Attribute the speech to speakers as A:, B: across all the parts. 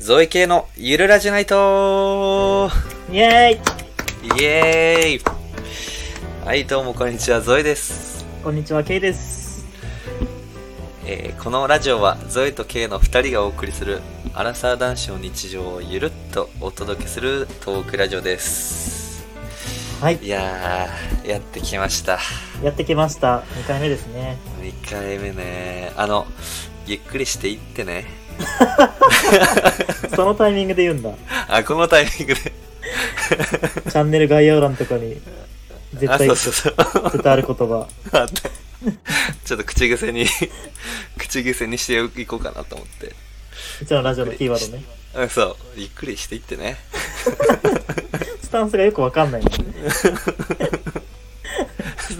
A: ゾイ系のゆるラジナイト
B: イエーイ
A: イエーイはい、どうもこんにちは、ゾイです。
B: こんにちは、ケイです。
A: えーこのラジオはゾイとケイの2人がお送りするアラサー男子の日常をゆるっとお届けするトークラジオです。
B: はい
A: い、やー、やってきました。
B: やってきました。2回目ですね。
A: 2回目ね。あの、ゆっくりしていってね。
B: そのタイミングで言うんだ。
A: あ、このタイミングで。
B: チャンネル概要欄とかに絶
A: あ、
B: 対
A: そうそうそう。
B: 絶対ある言葉。
A: あったちょっと口癖に 口癖にしていこうかなと思って
B: うちのラジオのキーワードね。
A: あそうゆっくりしていってね
B: スタンスがよくわかんないもんね。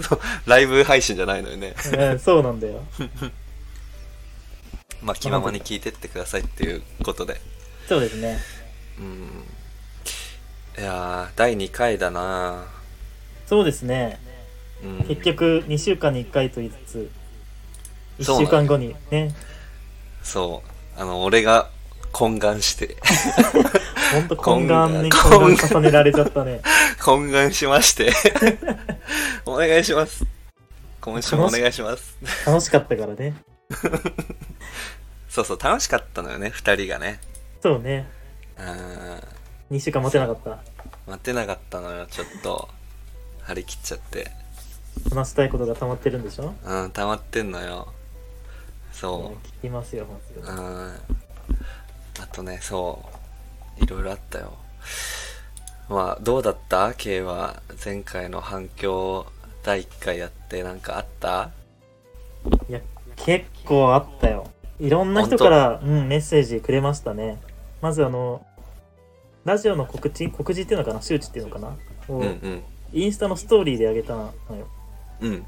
A: そうライブ配信じゃないのよね
B: うん、そうなんだよ。
A: まあ気ままに聞いてってくださいっていうことで。
B: そうですね。
A: うん。いやー第2回だな。
B: そうですね。
A: うん。
B: 結局、2週間に1回と言いつつ、1
A: そうなん
B: 週間後にね、
A: そう。あの俺が懇願して。
B: ほんと懇願に
A: 懇願
B: 重ねられちゃったね。
A: 懇願。しまして。お願いします。今週もお願いします。
B: 楽しかったからね。
A: そうそう楽しかったのよね2人がね。
B: そうね。
A: うん。
B: 2週間待てなかった。
A: 待てなかったのよちょっと。張り切っちゃって。
B: 話したいことが溜まってるんでしょ？
A: うん溜まってんのよ。そ
B: 聞きますよ、本当
A: うう
B: に。
A: ん。あとねそう。いろいろあったよ。まあどうだった？K は。前回の反響第1回やってなんかあった？
B: いや、結構あったよ。いろんな人から、うん、メッセージくれましたね。まずあの、ラジオの告知告知っていうのかな？周知っていうのかな？を、
A: うんうん
B: インスタのストーリーで上げたのよ。
A: うん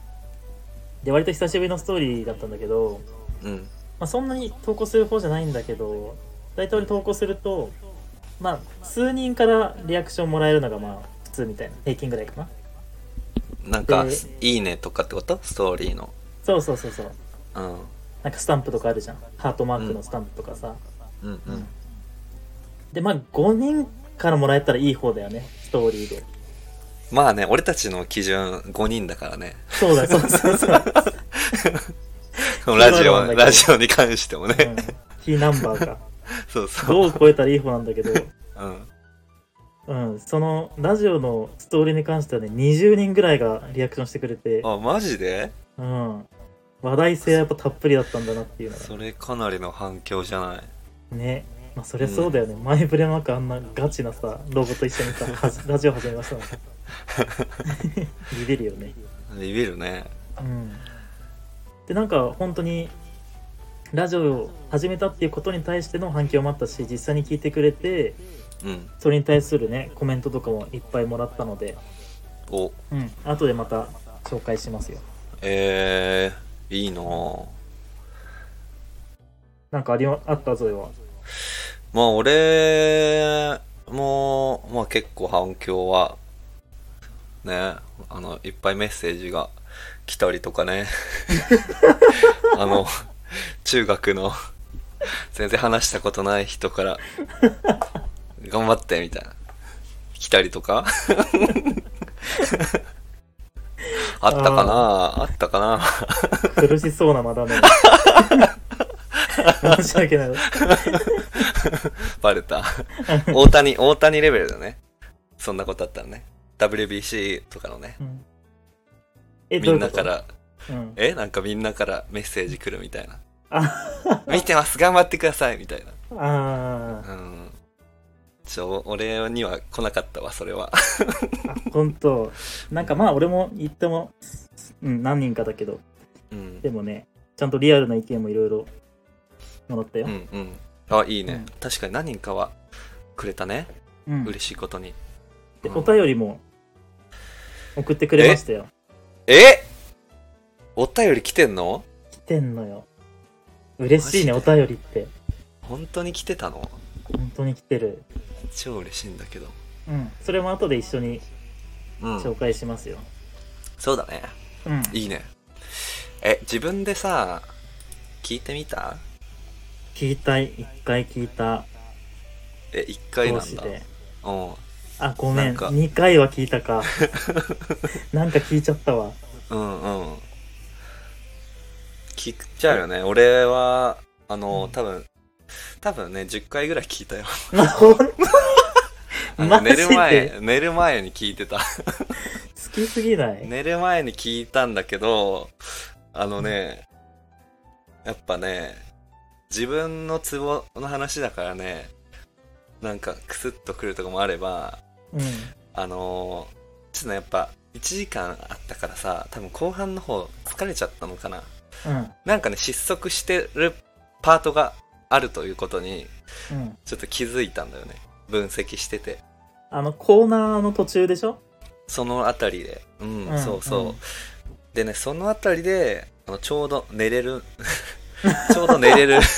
B: で、割と久しぶりのストーリーだったんだけど、
A: うん
B: まあ、そんなに投稿する方じゃないんだけど、大体俺投稿すると、まあ、数人からリアクションもらえるのがまあ、普通みたいな。平均ぐらいかな。
A: なんか
B: で「
A: いいね」とかってこと？ストーリーの
B: そうそうそうそう。
A: うん。
B: なんかスタンプとかあるじゃん。ハートマークのスタンプとかさ。
A: うん。うん。
B: で、まあ、5人からもらえたらいい方だよね、ストーリーで。
A: まあね俺たちの基準5人だからね。
B: そうだ、そうそうそう。
A: ラジオラジオに関してもね、
B: うん、キーナンバーが。
A: そうそう。
B: どう超えたらいい方なんだけど、
A: うん。
B: うん、そのラジオのストーリーに関してはね、20人ぐらいがリアクションしてくれて、
A: あマジで？
B: うん、話題性はやっぱたっぷりだったんだなっていうの
A: それかなりの反響じゃない？
B: がね。まあ、そりゃそうだよね。前触れもなくあんなガチなさ、ロボと一緒にさ、は じラジオ始めましたもん。ビビるよね。
A: ビビるね
B: うん。で、なんか本当に、ラジオを始めたっていうことに対しての反響もあったし、実際に聞いてくれて、
A: うん
B: それに対するね、コメントとかもいっぱいもらったので、
A: お
B: うん、後でまた紹介しますよ。
A: えー、いいなぁ
B: なんかありまあったぞよ。
A: まあ俺もまあ結構反響はねあのいっぱいメッセージが来たりとかね。あの中学の全然話したことない人から 頑張ってみたいな。来たりとか あったかな？あったかな？
B: 苦しそうなまだね。申し訳ない。
A: バレた。大谷大谷レベルだね。そんなことあったらね。WBC とかのね。
B: うん。え、
A: みんなか。ら。
B: どういうこと
A: え？なんかみんなからメッセージ来るみたいな。
B: あ
A: 見てます。頑張ってください。みたい
B: うん。あ
A: なうんちょ俺には来なかったわそれは。
B: ーあ、ほんと。なんかまあ俺も言っても、うん、何人かだけど、
A: うん。
B: でもね、ちゃんとリアルな意見もいろいろもらったよ。
A: う。んうん。あいいね、
B: うん。
A: 確かに何人かはくれたね。
B: うん。
A: 嬉しいことに。
B: で、
A: うん。
B: お便りも送ってくれましたよ。
A: え？お便り来てんの？
B: 来てんのよ。嬉しいね、お便りって。
A: 本当に来てたの？
B: 本当に来てる。
A: 超嬉しいんだけど。
B: うん。それも後で一緒に
A: うん。
B: 紹介しますよ。
A: そうだね。
B: うん。
A: いいね。え自分でさ聞いてみた？
B: 聞いたい。一回聞いた。
A: え1回なんだ？うん
B: あごめ
A: なんんか。
B: 2回は聞いたか。なんか聞いちゃったわ。
A: うんうん。聞くちゃうよね。俺はあの多分多分ね10回ぐらい聞いたよ。
B: ほん
A: あの
B: マジで？
A: 寝る前寝る前に聞いてた。
B: 好きすぎない、
A: 寝る前に聞いたんだけどあのねやっぱね自分のツボの話だからねなんかクスッとくるとこもあれば
B: うん。
A: あのーちょっとねやっぱ1時間あったからさ多分後半の方疲れちゃったのかな。
B: うん。
A: なんかね失速してるパートがあるということに
B: うん。
A: ちょっと気づいたんだよね。分析してて。
B: あのコーナーの途中でしょ？
A: そのあたりで。うん、
B: うん
A: そうそう、
B: うん。
A: でねそのあたりであのちょうど寝れる。ちょうど寝れる。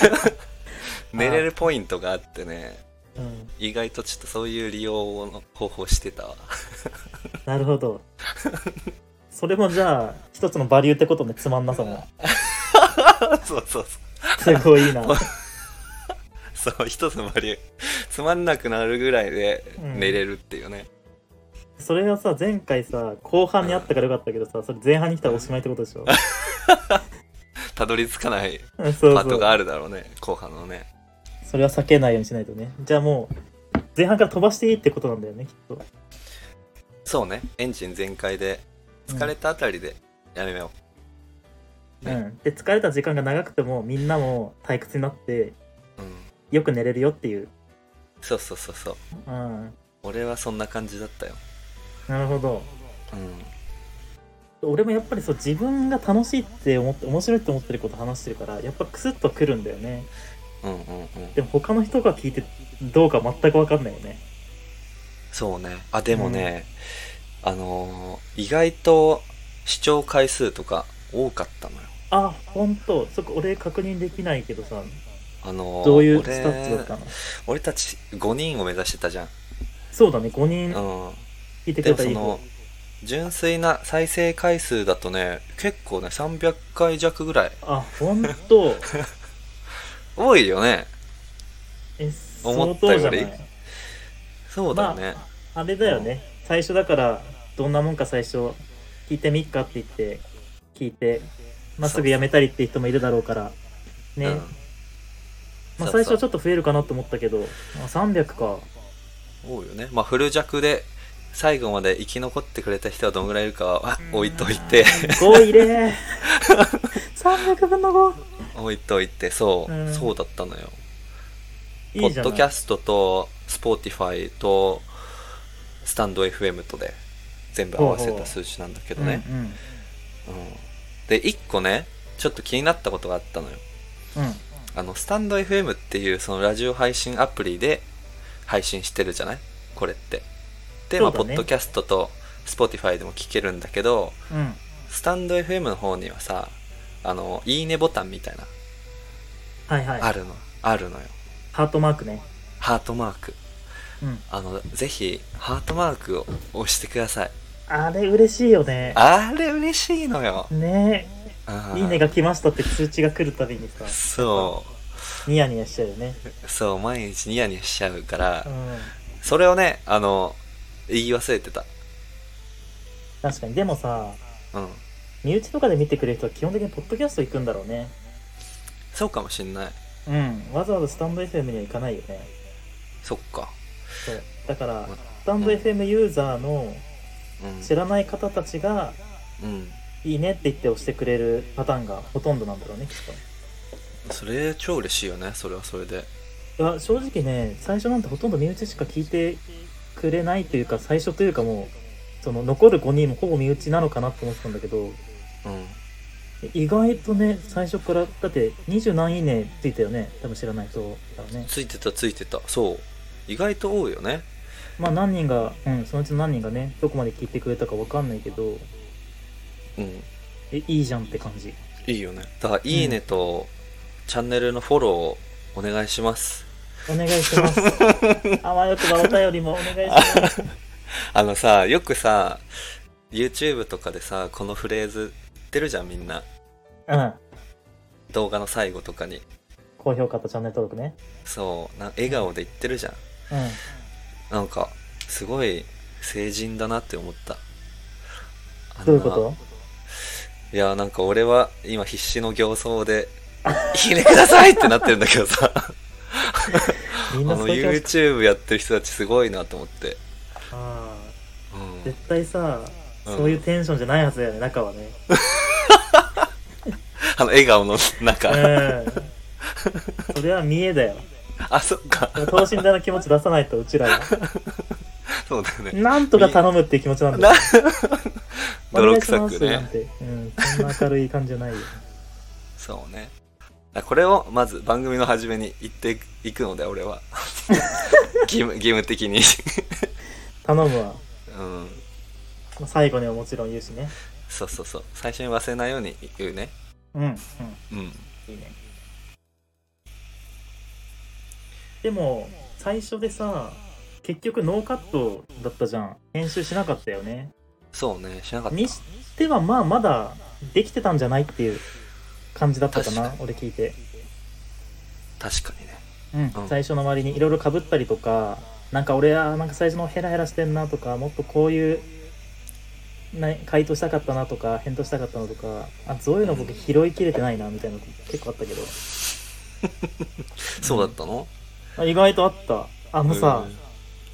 A: 寝れるポイントがあってね。
B: うん。
A: 意外とちょっとそういう利用の方法してたわ。
B: なるほど。それもじゃあ一つのバリューってことねつまんなさも。
A: そうそう
B: すごいいいな
A: そう一つのバリューつまんなくなるぐらいで
B: うん。
A: 寝れるっていうね、
B: それがさ前回さ後半にあったからよかったけどさそれ前半に来たらおしまいってことでしょ？
A: たどり着かないパートがあるだろうね後半のね。
B: それは避けないようにしないとね。じゃあもう前半から飛ばしていいってことなんだよねきっと。
A: そうね。エンジン全開で疲れたあたりでやめよね。
B: うん、で疲れた時間が長くてもみんなも退屈になって
A: う、うん、
B: よく寝れるよっていう、
A: そうそうそうそう。
B: うん、
A: 俺はそんな感じだったよ。
B: なるほど。
A: うん。
B: 俺もやっぱりそう自分が楽しいって思って面白いって思ってること話してるからやっぱクスッとくるんだよね。
A: うんうんうん。
B: でも他の人が聞いてどうか全く分かんないよね。
A: そうね。あでもね、あのー意外と視聴回数とか多かったのよ。
B: あ本当そこ俺確認できないけどさ
A: あのー
B: どういう
A: 俺
B: スタッツだったの？
A: 俺たち5人を目指してたじゃん、
B: そうだね5人。
A: うん、
B: 聞いてくれたらいい
A: 純粋な再生回数だとね結構ね300回弱ぐらい。
B: あ本当
A: 多いよね。
B: え相
A: 思ったより。
B: 当じゃない？
A: そうだよね、
B: あれだよね。最初だからどんなもんか最初聞いてみっかって言って聞いてまあすぐやめたりって人もいるだろうからね、
A: うん
B: まあ、最初はちょっと増えるかなと思ったけど、あ、300か。
A: 多いよね。まあフル弱で最後まで生き残ってくれた人はどんぐらいいるかは置いといて。
B: 5入れ。300分の5
A: 置いといてそう、
B: うん。
A: そうだったのよ。
B: いいじゃない。
A: ポッドキャストとスポーティファイとスタンド FM とで全部合わせた数値なんだけどね、
B: うんうん。
A: うん。で1個ねちょっと気になったことがあったのよ。
B: うん
A: あのスタンド FM っていうそのラジオ配信アプリで配信してるじゃない？これって。で、まあポッドキャストとスポーティファイでも聞けるんだけど
B: うん。
A: スタンド FM の方にはさあのいいねボタンみたいな
B: はいはい。
A: あるのあるのよ。
B: ハートマークね。
A: ハートマーク。
B: うん。
A: あのぜひハートマークを押してください。
B: あれ嬉しいよね。
A: あれ嬉しいのよ。
B: ね。
A: うん
B: いいねが来ましたって通知が来るたびにさ。
A: そ
B: ニヤニヤしちゃうよね。
A: うそう毎日ニヤニヤしちゃうから
B: うん。
A: それをねあの言い忘れてた。
B: 確かに。でもさ
A: うん。
B: 身内とかで見てくれる人は基本的にポッドキャスト行くんだろうね。
A: そうかもしんない。
B: うん。わざわざスタンド FM には行かないよね。
A: そっか。
B: そう。だから
A: うん。
B: スタンド FM ユーザーの
A: うん。
B: 知らない方たちが
A: うん
B: いいねって言って押してくれるパターンがほとんどなんだろうねきっ
A: それ超嬉しいよねそれはそれで。
B: といや正直ね最初なんてほとんど身内しか聞いてくれないというか最初というかもうその残る5人もほぼ身内なのかなと思ってたんだけど
A: うん。
B: 意外とね最初からだって20何いいねついたよね多分知らない人だからね。
A: ついてたついてた。そう。意外と多いよね。
B: まあ何人がうんそのうちの何人がねどこまで聞いてくれたかわかんないけど
A: うん。
B: えいいじゃんって感じ。
A: いいよね。だからいいねと、チャンネルのフォローをお願いします。
B: お願いします。あわよくばお便りもお願いします。
A: あのさよくさ YouTube とかでさこのフレーズ言ってるじゃんみんな。
B: うん。
A: 動画の最後とかに。
B: 高評価とチャンネル登録ね。
A: そう。な笑顔で言ってるじゃん。
B: うん。
A: なんかすごい成人だなって思った。あんな
B: どういうこと？
A: いやなんか俺は今必死の形相で「いいねください!」ってなってるんだけどさ。あの YouTube やってる人たちすごいなと思って、
B: あ
A: うん。
B: ー絶対さ、
A: うん。
B: そういうテンションじゃないはずだよね中はね。
A: あの笑顔の中、
B: うん。それは見えだよ。
A: あそっか。
B: 等身大の気持ち出さないとうちらは。
A: そうだよね。
B: なんとか頼むっていう気持ちなんだ
A: な
B: よ
A: 泥臭くね。
B: て、うん、そんな明るい感じじゃないよ。
A: そうね。あこれをまず番組の初めに言っていくので俺は。義務義務的に。
B: 頼むわ。
A: うん。
B: まあ最後にはもちろん言うしね。
A: そうそうそう。最初に忘れないように言うね。
B: うんうん。
A: うん。
B: いいね。でも最初でさ結局ノーカットだったじゃん。編集しなかったよね
A: そうねしなかった。
B: にしてはまあまだできてたんじゃないっていう感じだったかな
A: 確
B: 俺聞いて、
A: 確かにね。
B: うん。
A: うん。
B: 最初の周りにいろいろかぶったりとかなんか俺はなんか最初のヘラヘラしてんなとかもっとこういうな回答したかったなとか返答したかったのとかあそういうの僕拾いきれてないなみたいなの結構あったけど。
A: そうだったの？
B: あ意外とあった。あのさ、
A: うん。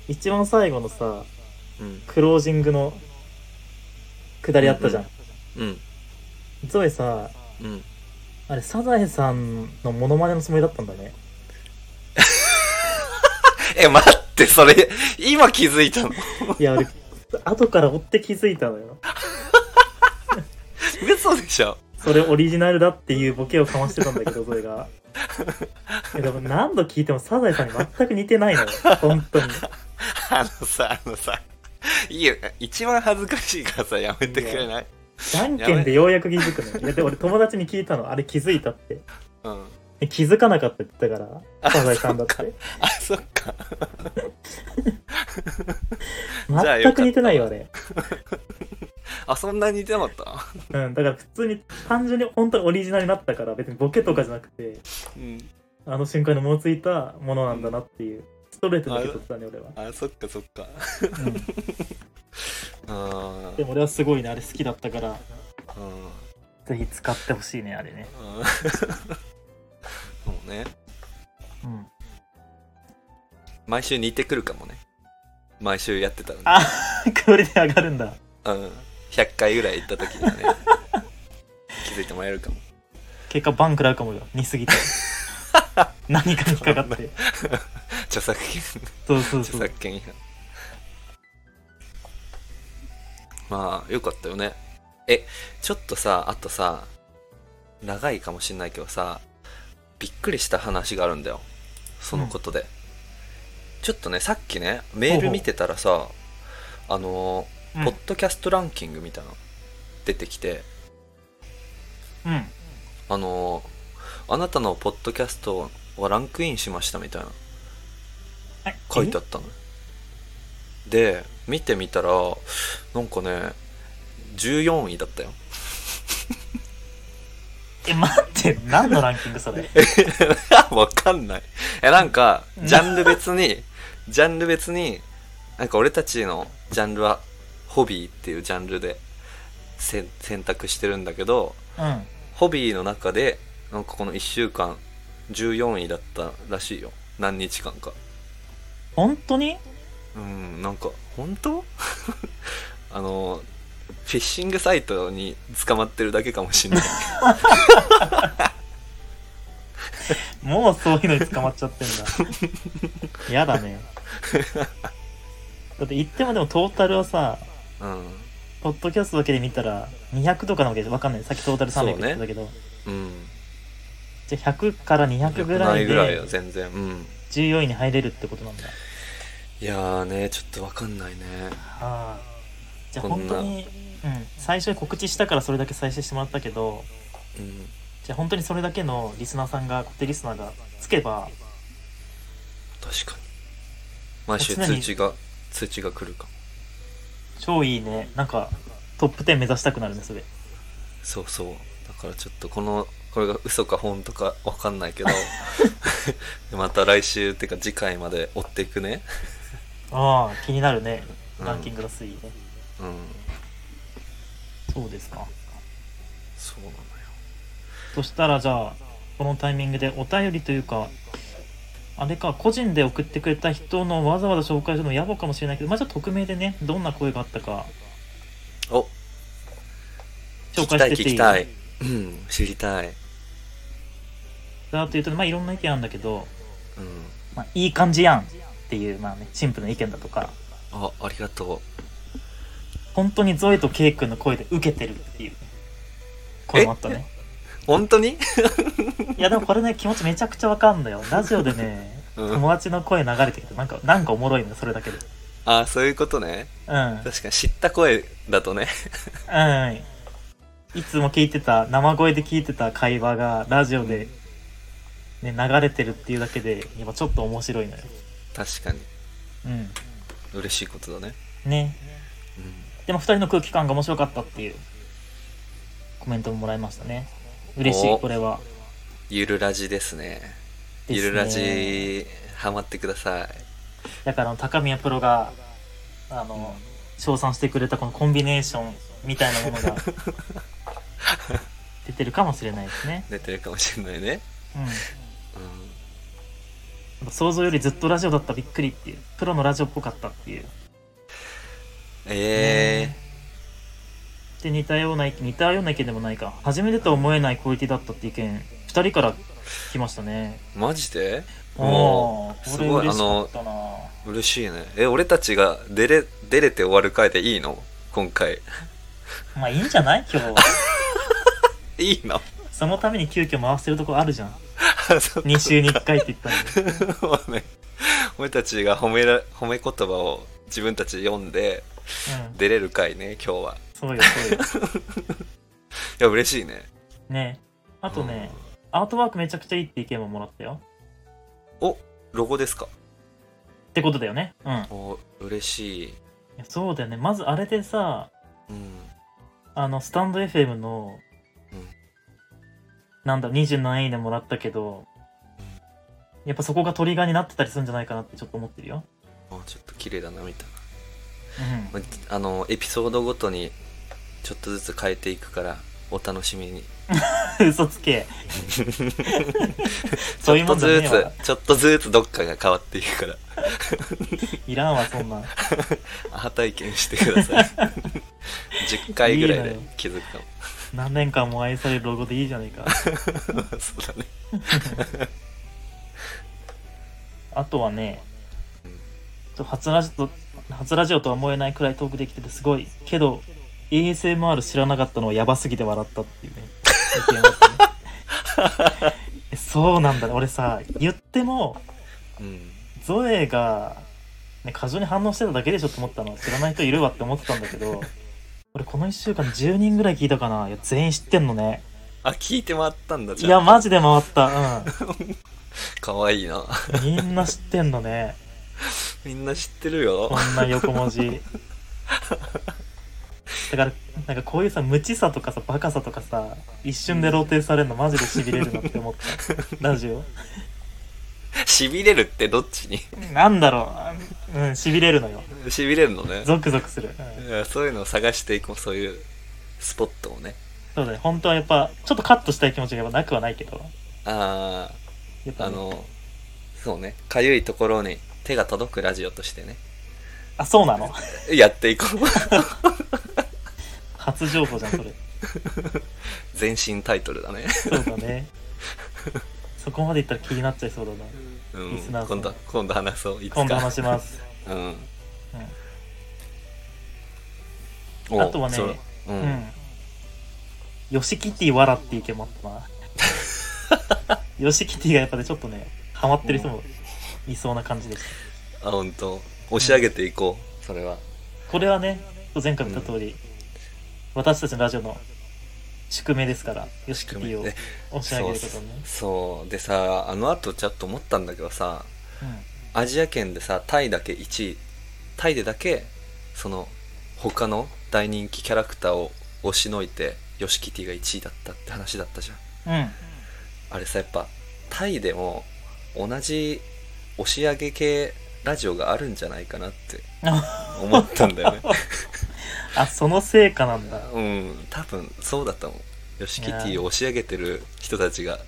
B: 一番最後のさ
A: うん。
B: クロージングの下りあったじゃん、
A: うん。
B: ゾエさ
A: うん。
B: あれサザエさんのモノマネのつもりだったんだね。
A: え待ってそれ今気づいたの？
B: いや俺後から追って気づいたのよ。
A: 嘘でしょ？
B: それオリジナルだっていうボケをかましてたんだけど、それが。いやでも何度聞いてもサザエさんに全く似てないのよ。本当に。
A: あのさあのさいいよ一番恥ずかしいからさやめてくれない？
B: じゃんけんでようやく気づくのよ。いやで俺友達に聞いたの。あれ気づいたって。
A: うん
B: え気づかなかったって言ったから、サザエさんだって。
A: あそっか
B: 全く似てないよ、あれ。
A: あそんなに似てなかった？
B: うん、だから普通に単純に本当にオリジナルになったから、別にボケとかじゃなくて、
A: うん
B: あの瞬間に思いついたものなんだなっていう。ストレートだけ取ったね、俺は。
A: あそっかそっか
B: うんでも俺はすごいね、あれ好きだったから、
A: うん
B: ぜひ使ってほしいね、あれね。
A: うん そうね
B: うん。
A: 毎週似てくるかもね毎週やってたらね
B: あクオリティ上がるんだ。
A: うん100回ぐらい行った時にはね 気づいてもらえるかも
B: 結果バン食らうかもよ。似すぎて。何かに引っかかって。
A: 著作権。
B: そうそう
A: 著
B: そう。
A: 作権違反。まあよかったよね。えちょっとさあとさ長いかもしんないけどさびっくりした話があるんだよ。そのことで、ちょっとねさっきねメール見てたらさあの
B: うん。
A: ポッドキャストランキングみたいなの出てきて。
B: うん。
A: あのあなたのポッドキャストはランクインしましたみたいな。
B: はい
A: 書いてあったの。で見てみたらなんかね14位だったよ。
B: え、待って、何のランキングそれ？
A: わかんない。えなんかジャンル別にジャンル別になんか俺たちのジャンルはホビーっていうジャンルでせ選択してるんだけど
B: うん。
A: ホビーの中でなんかこの1週間14位だったらしいよ。何日間か
B: 本当に？
A: うんなんか本当？あのフィッシングサイトに捕まってるだけかもしんない
B: もうそういうのに捕まっちゃってんだ。やだね。だって言ってもでもトータルはさ、
A: うん
B: ポッドキャストだけで見たら200とかなわけでわかんない。さっきトータル300って言ってたけど。
A: うん
B: じゃあ100から200ぐら
A: ないいぐらい
B: で
A: よ全然うん
B: 14位に入れるってことなんだ。
A: いやーねちょっとわかんないね
B: ああ。じゃあ本当に、うん。最初に告知したからそれだけ再生してもらったけど、
A: うん
B: じゃあ本当にそれだけのリスナーさんが、固定リスナーがつけば、
A: 確かに毎週通知が通知が来るかも
B: 超いいね。なんか、トップ10目指したくなるね、それ。
A: そうそうだからちょっとこのこれが嘘か本当かわかんないけど。また来週っていうか次回まで追っていくね。
B: ああ気になるね。
A: うん。
B: ランキングの推移ね、
A: うん。
B: そうですか。
A: そうなのよ。
B: そしたらじゃあこのタイミングでお便りというかあれか個人で送ってくれた人のわざわざ紹介するの野暮かもしれないけどまあじゃあ匿名でねどんな声があったか。
A: お。
B: 紹介してっていい
A: 聞きたい聞きたい。うん知りたい
B: だというとまあいろんな意見あるんだけど、
A: うん。
B: まあ、いい感じやんっていうまあねシンプルな意見だとか。
A: あありがと
B: 本当にゾエとケイ君の声で受けてるっていう声もあったね。
A: う本当に？
B: いやでもこれね気持ちめちゃくちゃわかんのよ。ラジオでね
A: うん。
B: 友達の声流れてきてなんかなんかおもろいのよそれだけで。
A: あそういうことね。
B: うん。
A: 確かに知った声だとね。
B: うん。いつも聞いてた生声で聞いてた会話がラジオで、ね、流れてるっていうだけでやっぱちょっと面白いのよ。
A: 確かに。
B: うん。
A: 嬉しいことだね。
B: ね。
A: うん。
B: でも2人の空気感が面白かったっていうコメントももらいましたね。嬉しい
A: お。
B: これは。
A: ゆるラジですね。ゆるラジハマってください。
B: だから高宮プロがあの称賛してくれたこのコンビネーションみたいなものが 出てるかもしれないですね。
A: 出てるかもしれないね。
B: うん
A: うん。
B: 想像よりずっとラジオだったびっくりっていう。プロのラジオっぽかったっていう。
A: え
B: で似たような似たような意見でもないか。初めてとは思えないクオリティだったって意見2人から来ましたね。
A: ー、マジで？
B: ああ
A: もうすごい
B: 嬉しかったな。
A: 嬉しいね。え俺たちが出れ出れて終わる回でいいの？今回。
B: まあいいんじゃない？今日は。い
A: いの？
B: そのために急遽回してるとこあるじゃん 2週に1回って言ったんで。
A: 俺たちが褒めら褒め言葉を自分たちで読んで
B: うん。
A: 出れる回ね今日は。
B: そうよそうよ。
A: いや嬉しいね。
B: ね。あとね、アートワークめちゃくちゃいいって意見ももらったよ。
A: おロゴですか？
B: ってことだよね。うん。い
A: お嬉しい。
B: やそうだよね。まずあれでさ
A: うん。
B: あのスタンド FM の、
A: うん
B: なんだ27いいねもらったけど、やっぱそこがトリガーになってたりするんじゃないかなってちょっと思ってるよ。
A: あちょっと綺麗だなみたい
B: うん。
A: なあのエピソードごとにちょっとずつ変えていくからお楽しみに。
B: 嘘つけ。
A: ちょっとず
B: わ
A: つちょっとずつどっかが変わっていくから。
B: いらんわそんな。ん
A: アハ体験してください。10回ぐらいで気づくかも
B: 何年間も愛されるロゴでいいじゃねえか。
A: そうだね。
B: あとはね初ラジオと初ラジオとは思えないくらいトークできててすごい。けど ASMR 知らなかったのはやばすぎて笑ったっていうね。意見があってねえそうなんだね。俺さ言っても
A: うん。
B: ゾエが、ね、過剰に反応してただけでしょって思ったの。知らない人いるわって思ってたんだけど俺この1週間10人ぐらい聞いたかな。いや全員知ってんのね。
A: あ聞いて回ったんだ
B: い
A: じゃあ。
B: やマジで回った。
A: かわいいな。
B: うんみんな知ってんのね。
A: みんな知ってるよ。
B: こんな横文字。だからなんかこういうさ無知さとかさバカさとかさ一瞬で露呈されるのマジでしびれるなって思った。ラジオ。
A: しびれるってどっちに？
B: なんだろううんしびれるのよ。
A: しびれるのね。
B: ゾクゾクする、うん。
A: いやそういうのを探していこうそういうスポットをね。
B: そうだね。本当はやっぱちょっとカットしたい気持ちがやっぱなくはないけど。
A: あ
B: やっぱね、
A: ああのそうね。かゆいところに手が届くラジオとしてね。
B: あそうなの？
A: やっていこう。
B: 初情報じゃんそれ。
A: 全身タイトルだね。
B: そうだね。そこまでいったら気になっちゃいそうだな。
A: うん
B: リスナーさん。
A: 今度今度話そう。いつか。
B: 今度話します、
A: うん。
B: うん。
A: お
B: あとはね
A: そう。う
B: うん。ん。ヨシキティわらって意見もあったな。ヨシキティがやっぱね、ちょっとね、ハマってる人もいそうな感じでした。
A: あ本当。押し上げていこうそれは。
B: これはね、前回も言った通り、私たちのラジオの宿命ですから、ヨを
A: で
B: 押し上げることをね。
A: そうでさあの後ちょっと思ったんだけどさ
B: うん。
A: アジア圏でさタイだけ1位タイでだけその他の大人気キャラクターを押しのいてヨシキティが1位だったって話だったじゃん
B: うん。
A: あれさやっぱタイでも同じ押し上げ系ラジオがあるんじゃないかなって思ったんだよね
B: あその成果なんだ。
A: うん多分そうだと思う。ヨシキティを押し上げてる人たちが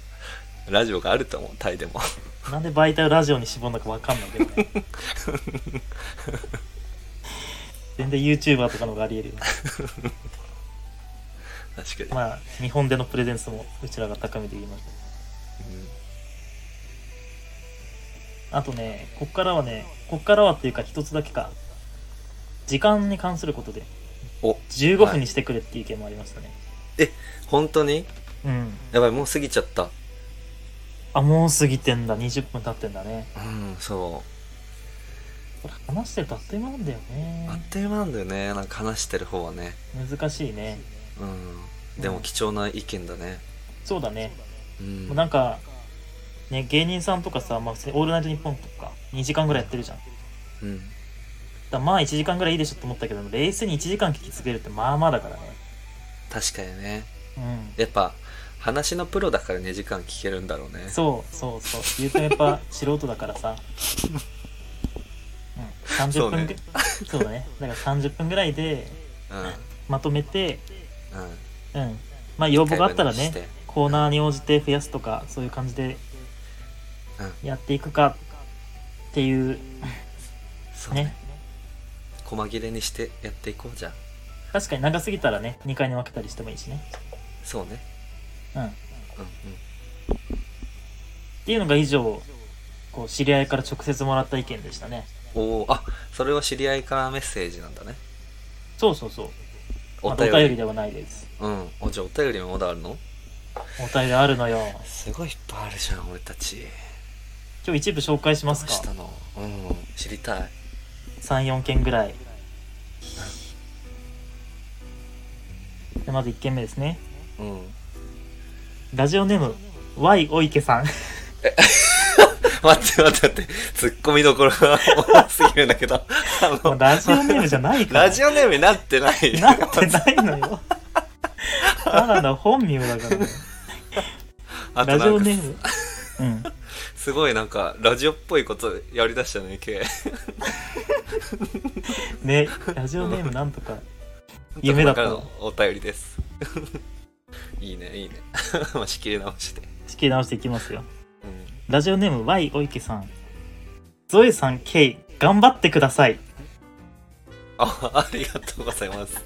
A: ラジオがあると思うタイでも。
B: なんで媒体をラジオに絞るのかわかんないけどね。全然 YouTuber とかの方がありえるよね。
A: 確かに、
B: まあ日本でのプレゼンスもうちらが高めていきまし
A: うん。
B: あとねこっからはねこっからはっていうか一つだけか。時間に関することで
A: お
B: 15分にしてくれっていう意見もありましたね、
A: 本当に？
B: うん。
A: やばいもう過ぎちゃった。
B: あもう過ぎてんだ。20分経ってんだね。
A: うんそ
B: これ話してるとあっという間なんだよね。
A: うあっという間なんだよね。なんか話してる方はね。
B: 難しいね。
A: うん。でも貴重な意見だね。
B: そうだね、
A: うん。
B: もうなんかね芸人さんとかさ、まあ、オールナイトニッポンとか2時間ぐらいやってるじゃん。
A: うん
B: らまあ1時間ぐらいいいでしょと思ったけど冷静に1時間聞き続けるってまあまあだからね。
A: 確かにね。
B: うん。
A: やっぱ話のプロだから2時間聞けるんだろうね。
B: そうそうそう。言うとやっぱ素人だからさ、うん、30分ぐそう,、だね。だから30分ぐらいで
A: うん。うん
B: まとめてうん。まあ要望があったらねコーナーに応じて増やすとかそういう感じでやっていくかっていう。
A: そうね。
B: ね
A: 細切れにしてやっていこうじゃん。
B: 確かに長すぎたらね2回に分けたりしてもいいしね。
A: そうね。
B: うん。っ
A: うんうん。
B: ていうのが以上こう知り合いから直接もらった意見でしたね。
A: おおあそれは知り合いからメッセージなんだね。
B: そうそうそう。まお
A: 便り。
B: 便りではないです。
A: うん。おじゃあお便りもまだあるの？
B: お便りあるのよ。
A: すごいいっぱいあるじゃん俺たち。
B: 今日一部紹介しますか。
A: したの？うん。知りたい
B: 34件ぐらい。でまず1件目ですね。
A: うん。
B: ラジオネーム Y お池さん。
A: 待って待って待って。ツッコミどころが多すぎるんだけど。
B: ラジオネームじゃないから。
A: ラジオネームになってない。
B: なってないのよ。ただの本名だからね。ラジオネーム？うん
A: すごいなんかラジオっぽいことやりだしたねケイ
B: ねラジオネームなんとか夢だった。
A: からのお便りです。いいねいいね。まあ仕切り直して。
B: 仕切り直していきますよ。
A: うん。
B: ラジオネーム Y お池さん。ゾエさん K 頑張ってください。
A: あありがとうございます。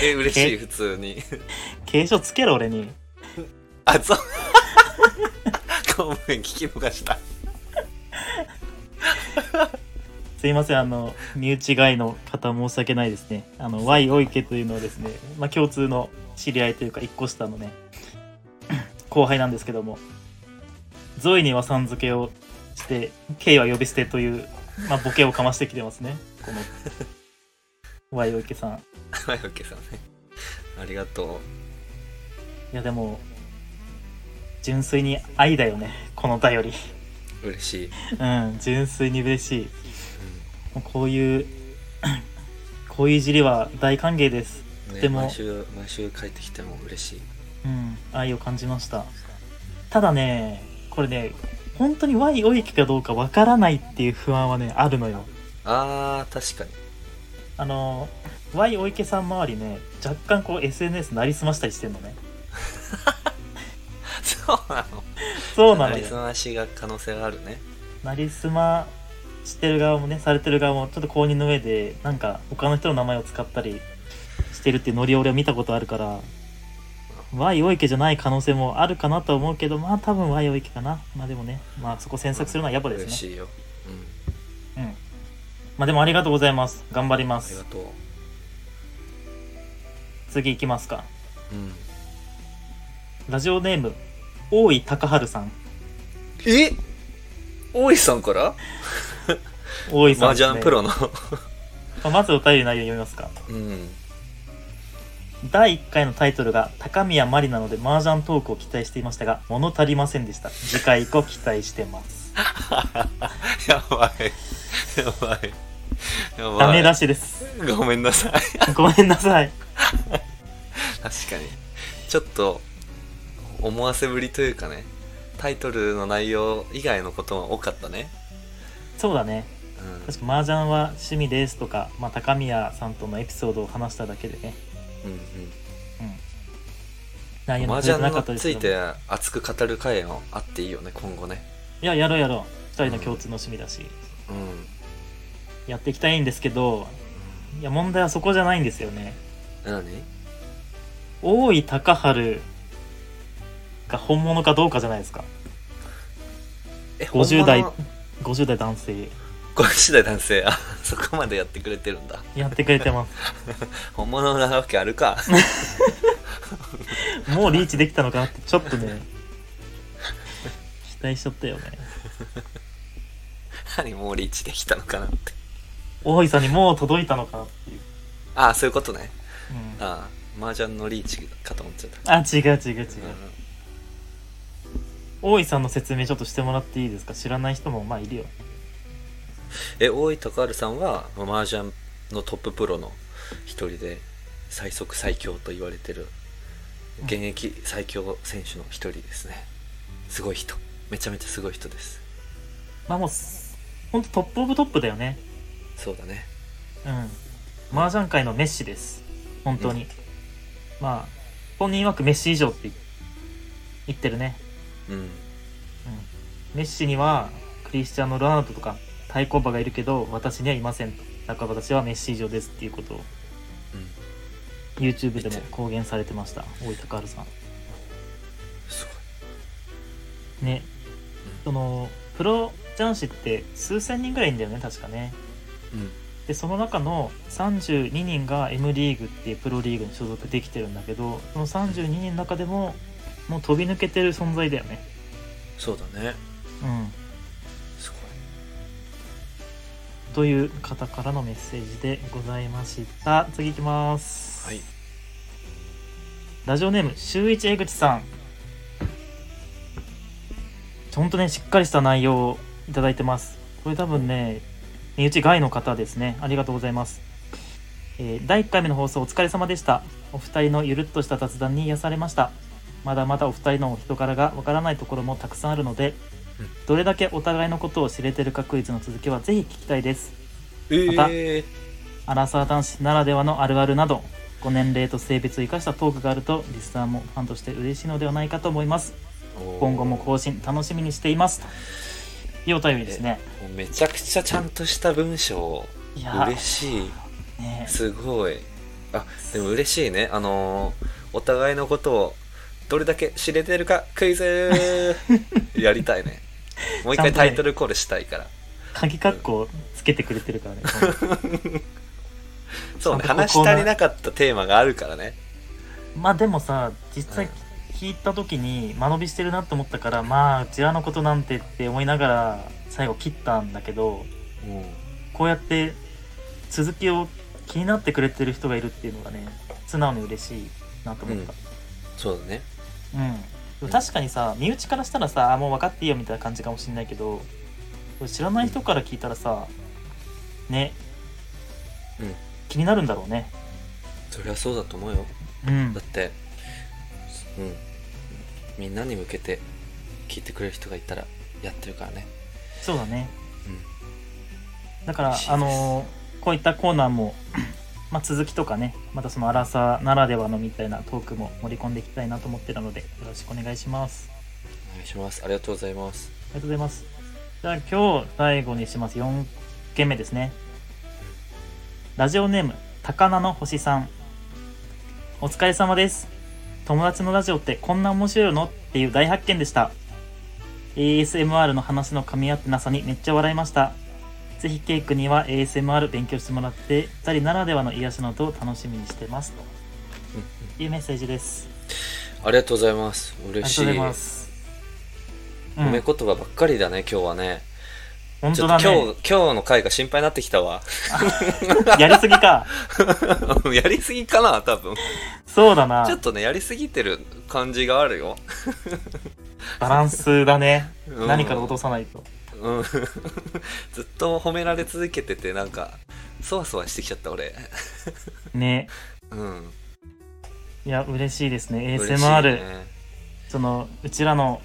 A: え嬉しい 普通に。
B: 継承つけろ俺に。
A: あそうごめん聞き逃した。
B: すいませんあの身内外の方申し訳ないですね。あの Y お池というのはですね、まあ、共通の知り合いというか一個下のね 後輩なんですけどもゾイにはさん付けをして K は呼び捨てという、まあ、ボケをかましてきてますね。この Y お池さん。
A: はいオッケーさんね。ありがと
B: いやでも純粋に愛だよねこの便り。
A: う嬉しい、
B: うん純粋に嬉しい。もうこういう こういういじりは大歓迎です。
A: うんね、
B: でも
A: 毎週毎週帰ってきても嬉しい。
B: うん愛を感じました。ただねこれね本当に Y おいきかどうかわからないっていう不安はねあるのよ。
A: あー確かに。
B: あの Y お池さん周りね若干こう SNS なりすましたりしてんのね
A: そうなの。
B: そうなのよ。
A: なりすましが可能性があるね。
B: なりすましてる側もねされてる側もちょっと公認の上でなんか他の人の名前を使ったりしてるっていうノリを俺は見たことあるから Y お池じゃない可能性もあるかなとは思うけどまあ多分 Y お池かな。まあでもねまあそこ詮索するのはやっぱですね。
A: 嬉しいよ。うん
B: うん。まあでもありがとうございます。頑張ります。
A: ありがとう。
B: 次行きますか。
A: うん。
B: ラジオネーム大井隆春さん。
A: え？大石さんから？
B: 大井さんです、ね、
A: 麻雀プロの。
B: まあまずお便り内容読みますか。
A: うん。
B: 第1回のタイトルが高宮まりなので麻雀トークを期待していましたが物足りませんでした。次回以降期待してます。
A: やばい。やばい。やばい。
B: ダメ出しです。
A: ごめんなさい。
B: ごめんなさい。
A: 確かに。ちょっと思わせぶりというかねタイトルの内容以外のことも多かったね。
B: そうだね。
A: うん。
B: 確か麻雀は趣味ですとか、まあ、高宮さんとのエピソードを話しただけでね。
A: うんうん。
B: 内容
A: 麻雀
B: も触れてなかった
A: に
B: ですけど
A: ついて熱く語る会もあっていいよね今後ね。
B: いややろうやろう。2人の共通の趣味だし、
A: うん。
B: やっていきたいんですけどいや問題はそこじゃないんですよね。
A: 何？
B: 大井隆治が本物かどうかじゃないですか。
A: え
B: 50代
A: 本
B: 50代男性。
A: 物50代男性。あそこまでやってくれてるんだ。
B: やってくれてます。
A: 本物なわけあるか。
B: もうリーチできたのかなってちょっとね期待しちゃったよね。
A: 何もうリーチできたのかなって。
B: 大井さんにもう届いたのかなっていう、
A: ああそういうことね。
B: うん、あ
A: ああ麻雀のリーチかと思っちゃった。
B: 違う違う違う大井さんの説明ちょっとしてもらっていいですか？知らない人もまあいるよ。
A: え大井隆治さんは麻雀のトッププロの一人で最速最強と言われてる現役最強選手の一人ですね。すごい人。めちゃめちゃすごい人です。
B: まあもうすほんとトップオブトップだよね。
A: そうだね。
B: うん。麻雀界のメッシです。本当に、まあ本人曰くメッシ以上って言ってるね
A: うん。
B: メッシにはクリスチャーノ・ロナウドとか対抗馬がいるけど私にはいませんと。だから私はメッシ以上ですっていうことを
A: うん。
B: YouTube でも公言されてました。大井隆治さん。
A: す
B: ね。そのプロ雀士って数千人ぐらいいんだよね確かね。
A: ごいうん。
B: でその中の32人が M リーグっていうプロリーグに所属できてるんだけどその32人の中でももう飛び抜けてる存在だよね。
A: そうだね。
B: うん。
A: すごい。
B: という方からのメッセージでございました。次いきます。
A: はい。
B: ラジオネーム週一江口さん。ほんとねしっかりした内容をいただいてます。これ多分ね身内外の方ですね。ありがとうございます、えー第1回目の放送お疲れ様でした。お二人のゆるっとした雑談に癒されましたまだまだお二人のお人柄がわからないところもたくさんあるので、
A: うん。
B: どれだけお互いのことを知れてるかクイズの続きはぜひ聞きたいです。
A: え
B: また
A: え
B: アラサー男子ならではのあるあるなどご年齢と性別を生かしたトークがあるとリスナーもファンとして嬉しいのではないかと思います。今後も更新楽しみにしています。というお便りですね。
A: めちゃくちゃちゃんとした文章。
B: いや
A: 嬉しい。
B: ね。
A: すごい。あでも嬉しいね。あのーお互いのことをどれだけ知れてるかクイズ。やりたいね。もう一回タイトルコールしたいから。
B: 鍵括弧つけてくれてるからね。
A: そうね。話し足りなかったテーマがあるからね。
B: まあでもさ実際聞いた時に間延びしてるなと思ったからまあうちらのことなんてって思いながら最後切ったんだけどこうやって続きを気になってくれてる人がいるっていうのがね素直に嬉しいなと思った、
A: そうだね
B: うん、確かにさ身内からしたらさあもう分かっていいよみたいな感じかもしんないけど知らない人から聞いたらさね、
A: うん。
B: 気になるんだろうね。
A: そりゃそうだと思うよ。
B: うん。
A: だってうん。みんなに向けて聞いてくれる人がいたらやってるからね。
B: そうだね。
A: うん。
B: だからあのーこういったコーナーもまあ続きとかねまたそのアラサーならではのみたいなトークも盛り込んでいきたいなと思ってるのでよろしくお願いします
A: お願いしますありがとうございます
B: ありがとうございます。じゃあ今日最後にします。4件目ですね。ラジオネーム、高菜の星さん。お疲れ様です。友達のラジオってこんな面白いの？っていう大発見でした。ASMR の話の噛み合ってなさにめっちゃ笑いました。ぜひケイ君には ASMR 勉強してもらって、2人ならではの癒しの音を楽しみにしてます。というメッセージです。
A: ありがとうございます嬉しい
B: がとうん
A: 褒め言葉ばっかりだね今日はね
B: 本当だね。
A: 今日今日の回が心配になってきたわ
B: やりすぎか。
A: やりすぎかな多分
B: そうだな
A: ちょ。っとねやりすぎてる感じがあるよ、
B: バランスだね。
A: うん
B: 何かで落とさないと。
A: うん。ずっと褒められ続けててなんかそわそわしてきちゃった俺。
B: ね。
A: うん。
B: いや、嬉しいですね。ASMR、
A: ね。
B: その、うちらの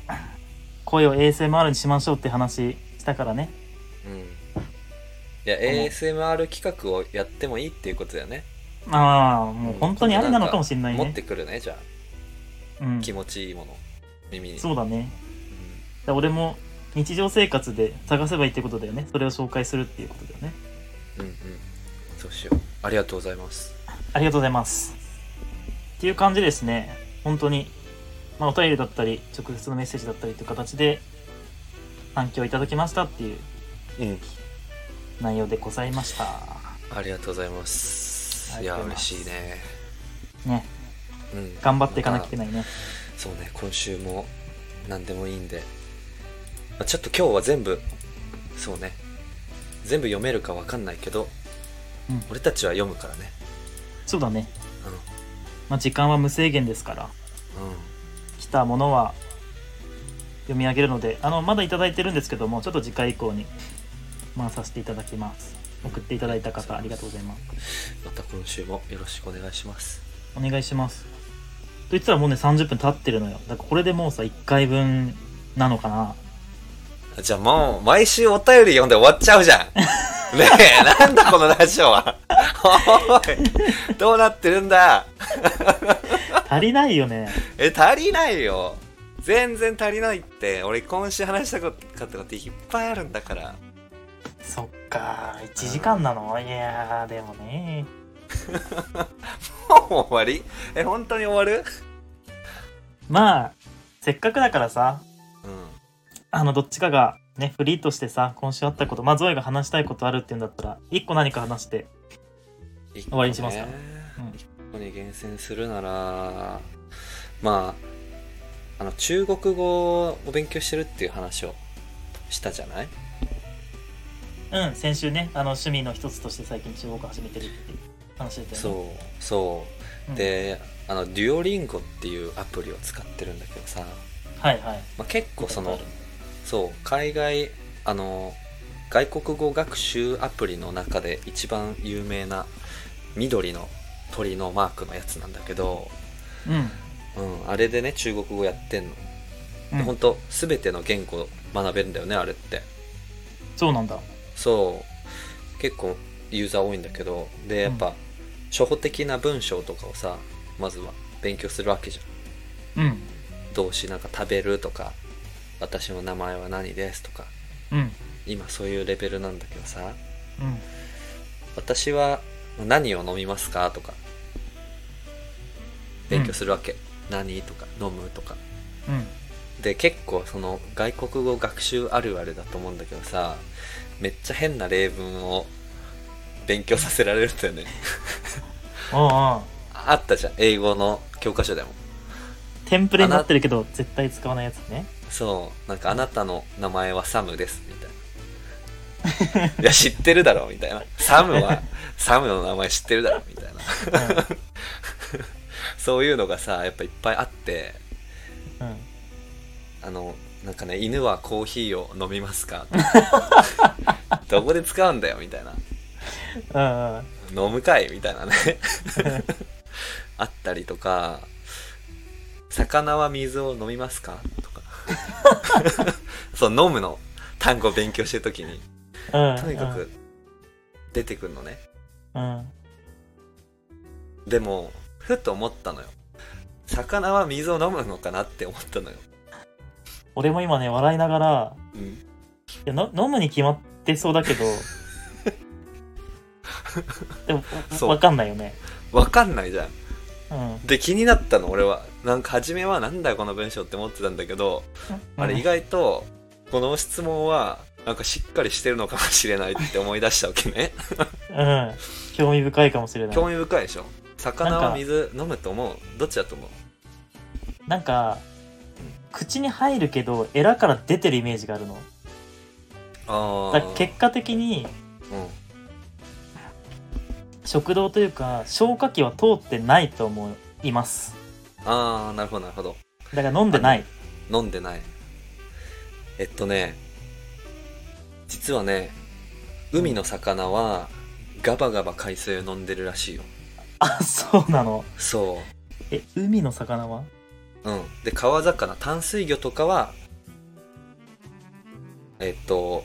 B: 声を ASMR にしましょうって話したからね。
A: うん。いや ASMR 企画をやってもいいっていうことだよね。
B: ああもう本当にありなのかもしれないね。
A: 持ってくるねじゃあ。
B: うん。
A: 気持ちいいもの耳に。
B: そうだね。
A: うん。
B: 俺も日常生活で探せばいいってことだよね。それを紹介するっていうことだよね。
A: うんうん。そうしよう。ありがとうございます。
B: ありがとうございます。っていう感じですね。本当に、まあ、お便りだったり直接のメッセージだったりという形で反響いただきましたっていう
A: うん。
B: 内容でございました。
A: ありがとうございます。いや嬉しいね。
B: ね。
A: うん。
B: 頑張っていかなきゃいけないね。
A: そうね今週も何でもいいんで、まあちょっと今日は全部そうね。全部読めるか分かんないけど、
B: うん。
A: 俺たちは読むからね。
B: そうだね、まあ、時間は無制限ですから。
A: うん。うん
B: 来たものは読み上げるのであのまだいただいてるんですけどもちょっと次回以降に回させていただきます。送っていただいた方ありがとうございます。
A: また今週もよろしくお願いします。
B: お願いします。と言ったらもうね30分経ってるのよ。だからこれでもうさ1回分なのかな
A: じゃあもう毎週お便り読んで終わっちゃうじゃん。ねえなんだこのラジオは。おいどうなってるんだ。
B: 足りないよね。
A: え足りないよ。全然足りないって。俺今週話したかったこといっぱいあるんだから。
B: そっか1時間なの？いやーでもね。
A: もう終わり？え本当に終わる？
B: まあせっかくだからさ。
A: うん
B: あのどっちかがねフリーとしてさ今週あったことまあゾエが話したいことあるっていうんだったら1個何か話して
A: 終
B: 終わりにしますか。うん。
A: 一個に厳選するならまああの中国語を勉強してるっていう話をしたじゃない？
B: うん先週ねあの趣味の一つとして最近中国語始めてるっていう話だったよね。
A: そうそう。
B: うん。
A: であのデュオリンゴっていうアプリを使ってるんだけどさ、
B: はいはい。
A: まあ、結構そのそう海外あの外国語学習アプリの中で一番有名な緑の鳥のマークのやつなんだけど、
B: うん。
A: うん、あれでね中国語やってんの、
B: うん。
A: でほんと全ての言語学べるんだよねあれって。
B: そうなんだ。
A: そう。結構ユーザー多いんだけどでやっぱ、初歩的な文章とかをさまずは勉強するわけじゃん。
B: うん。
A: 動詞なんか食べるとか私の名前は何ですとか
B: うん
A: 今そういうレベルなんだけどさ
B: うん。
A: 私は何を飲みますか？とか勉強するわけ、何？とか飲むとか。
B: うん。
A: で結構その外国語学習あるあるだと思うんだけどさめっちゃ変な例文を勉強させられるんだよね。あったじゃん。英語の教科書でも。
B: テンプレになってるけど絶対使わないやつね
A: そうなんかあなたの名前はサムですみたいな。いや知ってるだろみたいな。サムは サムの名前知ってるだろみたいな。そういうのがさやっぱいっぱいあって
B: うん、うん、
A: あのなんかね犬はコーヒーを飲みますか？どこで使うんだよみたいな。飲むかい？みたいなね。あったりとか魚は水を飲みますか？とか そう飲むの単語を勉強してるときに。
B: うん。
A: とにかく出てくるのね。
B: うん。
A: でもふと思ったのよ。魚は水を飲むのかなって思ったのよ、
B: 俺も今ね笑いながら
A: うん、
B: いやの飲むに決まってそうだけど でも
A: そう。
B: わかんないよね。
A: わかんないじゃん
B: うん。
A: で気になったの俺は。なんか初めはなんだよこの文章って思ってたんだけど、あれ意外とこの質問はなんかしっかりしてるのかもしれないって思い出したわけね。
B: うん。興味深いかもしれない。
A: 興味深いでしょ。魚は水飲むと思う？どっちだと思う？
B: なんか口に入るけどエラから出てるイメージがあるの。
A: ああ
B: 結果的に
A: うん
B: 食道というか消化器は通ってないと思います。
A: ああなるほどなるほど。
B: だから飲んでない。
A: 飲んでない。えっとね実はね海の魚はガバガバ海水を飲んでるらしいよ。
B: あそうなの？
A: そ
B: え海の魚は？
A: ううん。で川魚淡水魚とかはえっと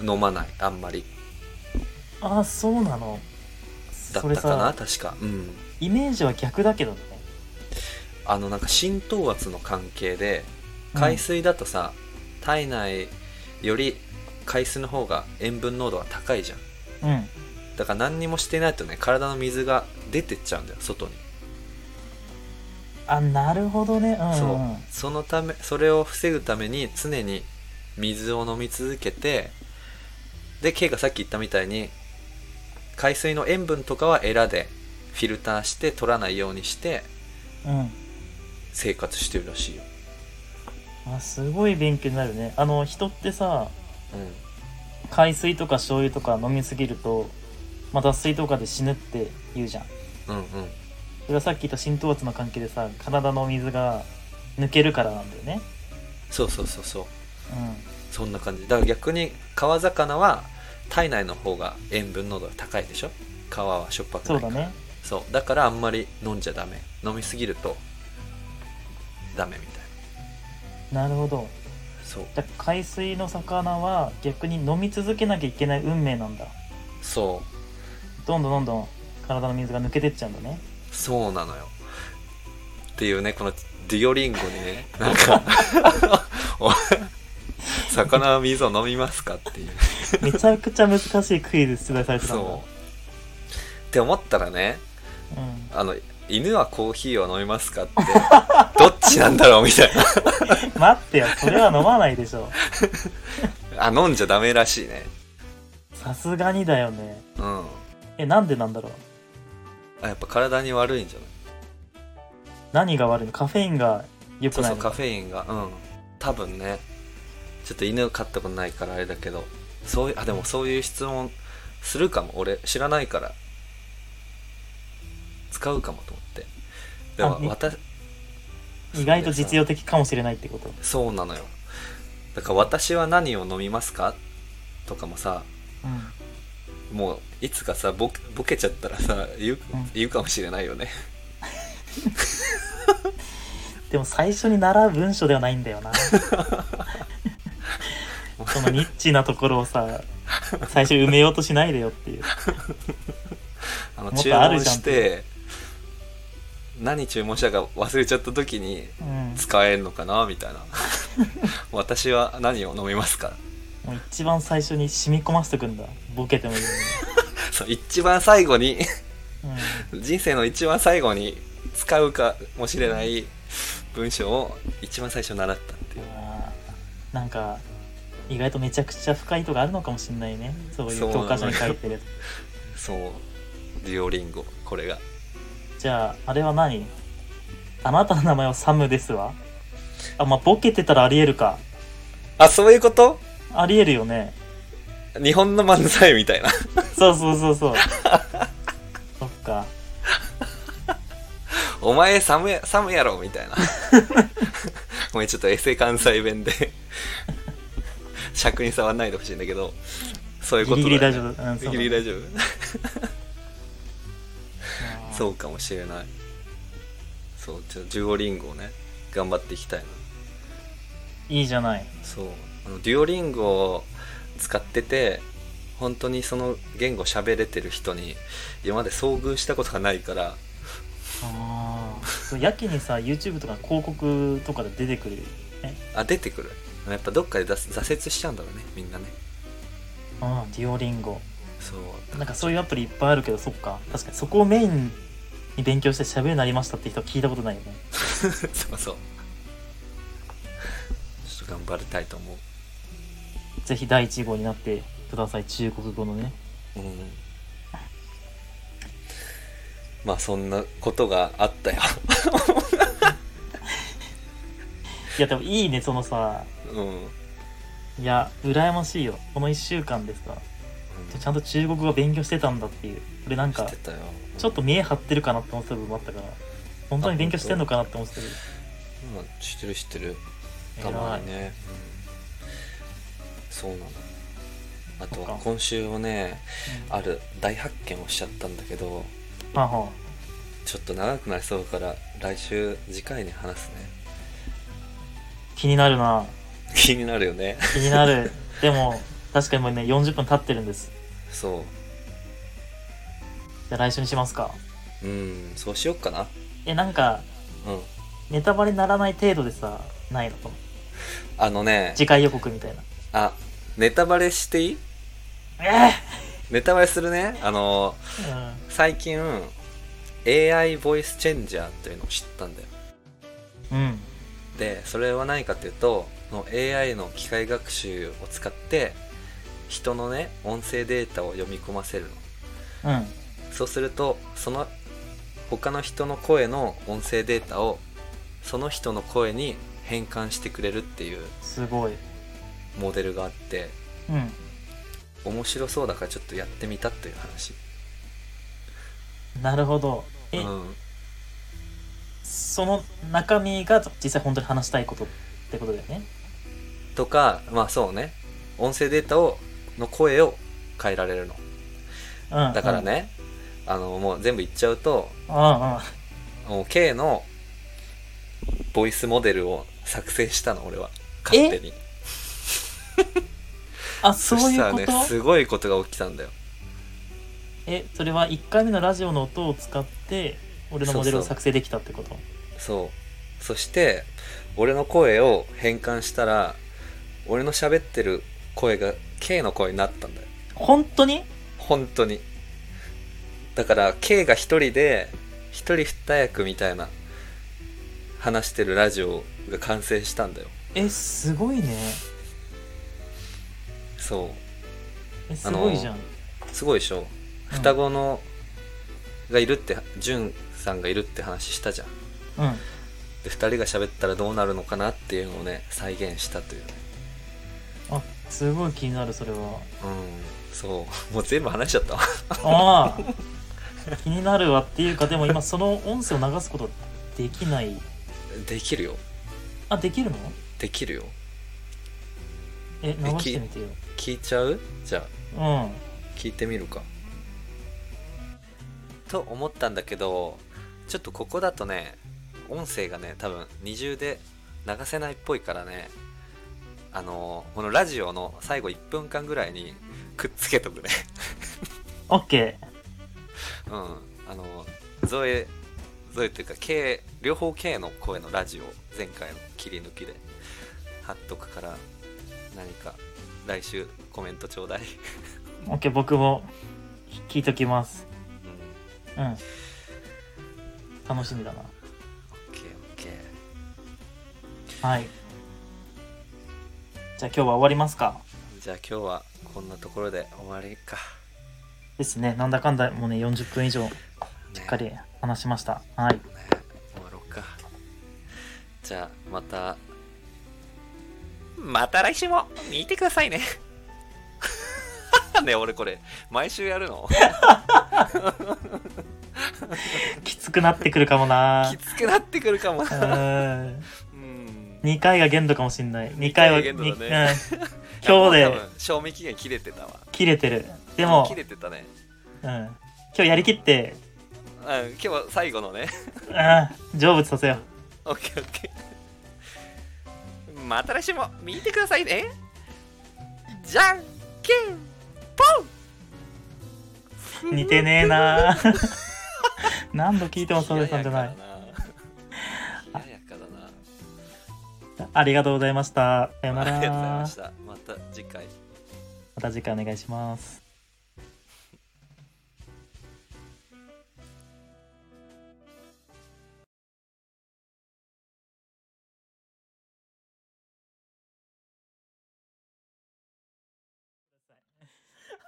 A: 飲まない。あんまり
B: ああそうなの。
A: だったかな
B: さ
A: 確か。うん。
B: イメージは逆だけどね。
A: あのなんか浸透圧の関係で
B: うん。
A: 海水だとさ、体内より海水の方が塩分濃度が高いじゃん。
B: うん。
A: だから何にもしてないとね体の水が出てっちゃうんだよ外に、
B: あなるほどね。うんうん
A: そう。そのためそれを防ぐために常に水を飲み続けてで K がさっき言ったみたいに海水の塩分とかはエラでフィルターして取らないようにして
B: うん。
A: 生活してるらしいよ。
B: あすごい勉強になるね。あの人ってさ
A: うん。
B: 海水とか醤油とか飲みすぎると、まあ、脱水とかで死ぬって言うじゃん。
A: うんうん。
B: それはさっき言った浸透圧の関係でさ体の水が抜けるからなんだよね。
A: そうそうそうそう。
B: う
A: そんな感じ。だから逆に川魚は体内の方が塩分濃度が高いでしょ？川はしょっぱ
B: ん
A: くないから。
B: そうだね。
A: そう。だからあんまり飲んじゃダメ。飲みすぎるとダメみたい。な
B: なるほど。
A: そう。
B: だから海水の魚は逆に飲み続けなきゃいけない運命なんだ。
A: そう。
B: どんどんどんどん体の水が抜けてっちゃうんだね。
A: そうなのよ。っていうねこのデュオリンゴにねなんかお 魚は水を飲みますかっていう。
B: めちゃくちゃ難しいクイズ出題されてたんだ。
A: そう。って思ったらね
B: うん。
A: あの犬はコーヒーを飲みますかって。どっちなんだろうみたいな。
B: 待ってよそれは飲まないでしょ。
A: あ飲んじゃダメらしいね。
B: さすがにだよね。
A: うん。
B: えなんでなんだろう？
A: あやっぱ体に悪いんじゃない？
B: 何が悪いの？カフェインが良く
A: そう
B: ないの
A: そうカフェインが。うん。多分ねちょっと犬飼ったことないからあれだけどそういうあでもそういう質問するかも。俺知らないから。使うかもと思って。でも私
B: 意外と実用的かもしれないってこと？
A: そうなのよ。だから私は何を飲みますか？とかもさ
B: うん。
A: もういつかさボケボケちゃったらさ言う,、
B: うん。
A: 言うかもしれないよね。
B: でも最初に習う文章ではないんだよな そのニッチなところをさ最初埋めようとしないでよっていう。
A: あの
B: もっ
A: 注文
B: とあるじゃん
A: して何注文したか忘れちゃった時に
B: うん。
A: 使えるのかなみたいな。私は何を飲みますか？
B: もう一番最初に染み込ませとくんだ。ボケてもいいよ
A: そう一番最後に
B: うに、
A: 人生の一番最後に使うかもしれない文章を一番最初習ったっていう。
B: うなんか意外とめちゃくちゃ深いとこあるのかもしんないね。そういう教科書に書いてる。
A: そうデュオリンゴこれが。
B: じゃああれは何？あなたの名前はサムですわ。あまあボケてたらありえるか。
A: あそういうこと？
B: ありえるよね。
A: 日本の漫才みたいな。
B: そうそうそうそう。そっか。
A: お前サムやサムやろみたいな。ごめんちょっとエセ関西弁で尺に触んないでほしいんだけどそういうこと
B: ギリギリ大丈夫。
A: ギリギリ大丈夫。そうかもしれない。そうちょデュオリンゴをね頑張っていきたいな。い
B: いじゃない。
A: そう。あのデュオリンゴを使ってて本当にその言語喋れてる人に今まで遭遇したことがないから。
B: ああやけにさ YouTube とか広告とかで出てくるよね。
A: あ出てくるやっぱどっかで挫挫折しちゃうんだろうねみんなね。
B: ああデュオリンゴ。
A: そう。
B: なんかそういうアプリいっぱいあるけどそっか。確かにそこをメインに勉強して喋るようになりましたって人は聞いたことないよね。
A: そうそう。ちょっと頑張りたいと思う。
B: ぜひ第1号になってください中国語のね。
A: うん。まあそんなことがあったよ
B: いやでもいいねそのさ。
A: うん、
B: いや羨ましいよ。この1週間でさ。ちゃんと中国語勉強してたんだっていう。俺なんか
A: 知ってたよ。
B: ちょっと見え張ってるかなって思ってた部分もあったから本当に勉強してんのかなって思ってたけど。
A: うん。知ってる知ってる。た
B: 偉い。
A: まにね、うん、そうなの。あと
B: そっか。
A: は今週はね
B: うん。
A: ある大発見をしちゃったんだけど
B: はあは
A: ちょっと長くなりそうから来週次回に話すね。
B: あ気になるな。
A: 気になるよね。
B: 気になる。でも確かにもうね40分経ってるんです。
A: そ
B: じゃあ来週にしますか。
A: ううんそうしよっかな。
B: えなんか
A: うん。
B: ネタバレにならない程度でさないの？
A: あのね。
B: 次回予告みたいな。
A: あネタバレしていい？
B: え
A: ネタバレするね。あの
B: え
A: 最近 AI ボイスチェンジャーっていうのを知ったんだよ。
B: うんうん
A: でそれは何かっていうとその AI の機械学習を使って人のね音声データを読み込ませるの。
B: うん。
A: そうするとその他の人の声の音声データをその人の声に変換してくれるっていう
B: すごい。
A: モデルがあって
B: うん。
A: 面白そうだからちょっとやってみたっていう話。
B: なるほど。え、
A: うん
B: その中身が実際本当に話したいことってことだよね。
A: とかまあそうね。音声データをの声を変えられるの。
B: うん
A: だからね、あのもう全部言っちゃうと
B: うんうん。
A: もう K のボイスモデルを作成したの俺は。勝手に。
B: あそういう
A: したら
B: こと、
A: ねすごいことが起きたんだよ。
B: えそれは1回目のラジオの音を使って俺のモデルを作成できたってこと？
A: そう。そして俺の声を変換したら俺の喋ってる声が K の声になったんだよ。
B: 本当に？
A: 本当に。だから K が一人で一人二役みたいな話してるラジオが完成したんだよ。
B: えすごいね。
A: そ
B: えすごいじゃん、
A: うすごいでしょ。
B: うん。
A: 双子のがいるってじゅんさんがいるって話したじゃん。
B: うん。
A: で2人が喋ったらどうなるのかなっていうのをね再現したという。ね
B: あすごい気になるそれは。
A: うん。そう。もう全部話しちゃった。わ
B: ああ。気になるわっていうかでも今その音声を流すことできない。
A: できるよ。
B: あできるの？
A: できるよ。
B: え流してみてよ。
A: 聞いちゃう？じゃあ。
B: うん。
A: 聞いてみるか。と思ったんだけどちょっとここだとね音声がね多分二重で流せないっぽいからねあのこのラジオの最後1分間ぐらいにくっつけとくね。
B: オッケ
A: うん。あのゾエゾエっていうか K 両方 K の声のラジオ前回の切り抜きで貼っとくから何か来週コメントちょうだい。
B: ーオッケー僕も聞いときます。
A: うん。
B: うん楽しみだな。
A: OKOK
B: はい。じゃあ今日は終わりますか？
A: じゃあ今日はこんなところで終わりか。
B: ですね。なんだかんだもうね40分以上し
A: し
B: っかり話しました。はい。
A: ね、終わろうか。じゃあまたまた来週も。見てくださいね。ね俺これ毎週やるの？
B: きつくなってくるかもな。
A: きつくなってくるかも。
B: う
A: な
B: ん。
A: うん。
B: 2回が限度かもしんない。2回は
A: 二回ね。
B: にうん、今日で
A: 分賞味期限切れてたわ。
B: 切れてる。でも
A: 切、れてたね。
B: うん、今日やりきって、
A: うん今日は最後のね。
B: うん、成仏させよ
A: オッケーオッケー。また来週も見てくださいね。じゃんけんぽん。
B: う似てねえな 何度聞いてもそれさんじゃない。ありがとうございました。さよなら。
A: ありがとうございました。また次回。
B: また次回お願いします。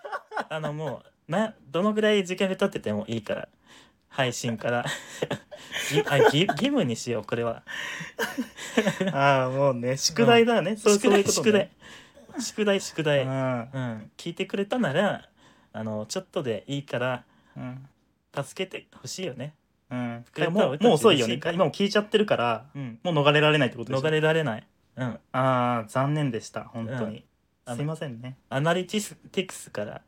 B: あのもうなどのぐらい時間が経っててもいいから配信から。ぎあぎ義務にしようこれは。
C: ああもうね宿題だね、そう
B: 宿
C: そういうこと
B: 題宿題。
C: ね
B: 宿題宿題。
C: うん。
B: うん、聞いてくれたならあのちょっとでいいから
C: うん。
B: 助けてほしいよね、
C: うん。
B: 帰ったら
C: もう
B: 俺たち
C: もう遅いよね。
B: 嬉しいから
C: 今もう聞いちゃってるから
B: うん、
C: もう逃れられないってことでしょ？
B: 逃れられない、うん、
C: ああ残念でした。本当に、
B: うん。
C: すいませんね。
B: アナリティクスから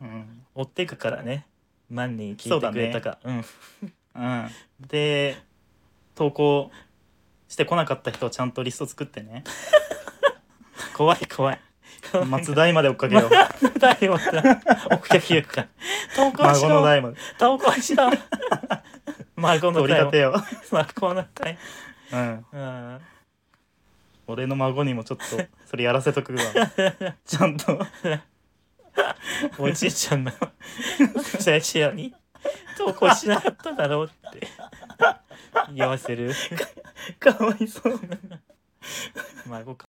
C: うん。
B: 追っていくからね何人聞いてくれたか。う,、
C: うん。で投稿してこなかった人はちゃんとリスト作ってね。
B: 怖い怖い。
C: 松代まで追っかけよう。
B: だよおっかけるか 投稿しろ
C: 孫の代まで
B: 投稿しろ 孫の代
C: 取り立てよ
B: 孫の代。
C: う、うん、
B: うん。
C: 俺の孫にもちょっとそれやらせとくわ。ちゃんと
B: おじいちゃんの 最初に投稿しなかっただろうって 言わせる。
C: かわいそう。
B: 孫か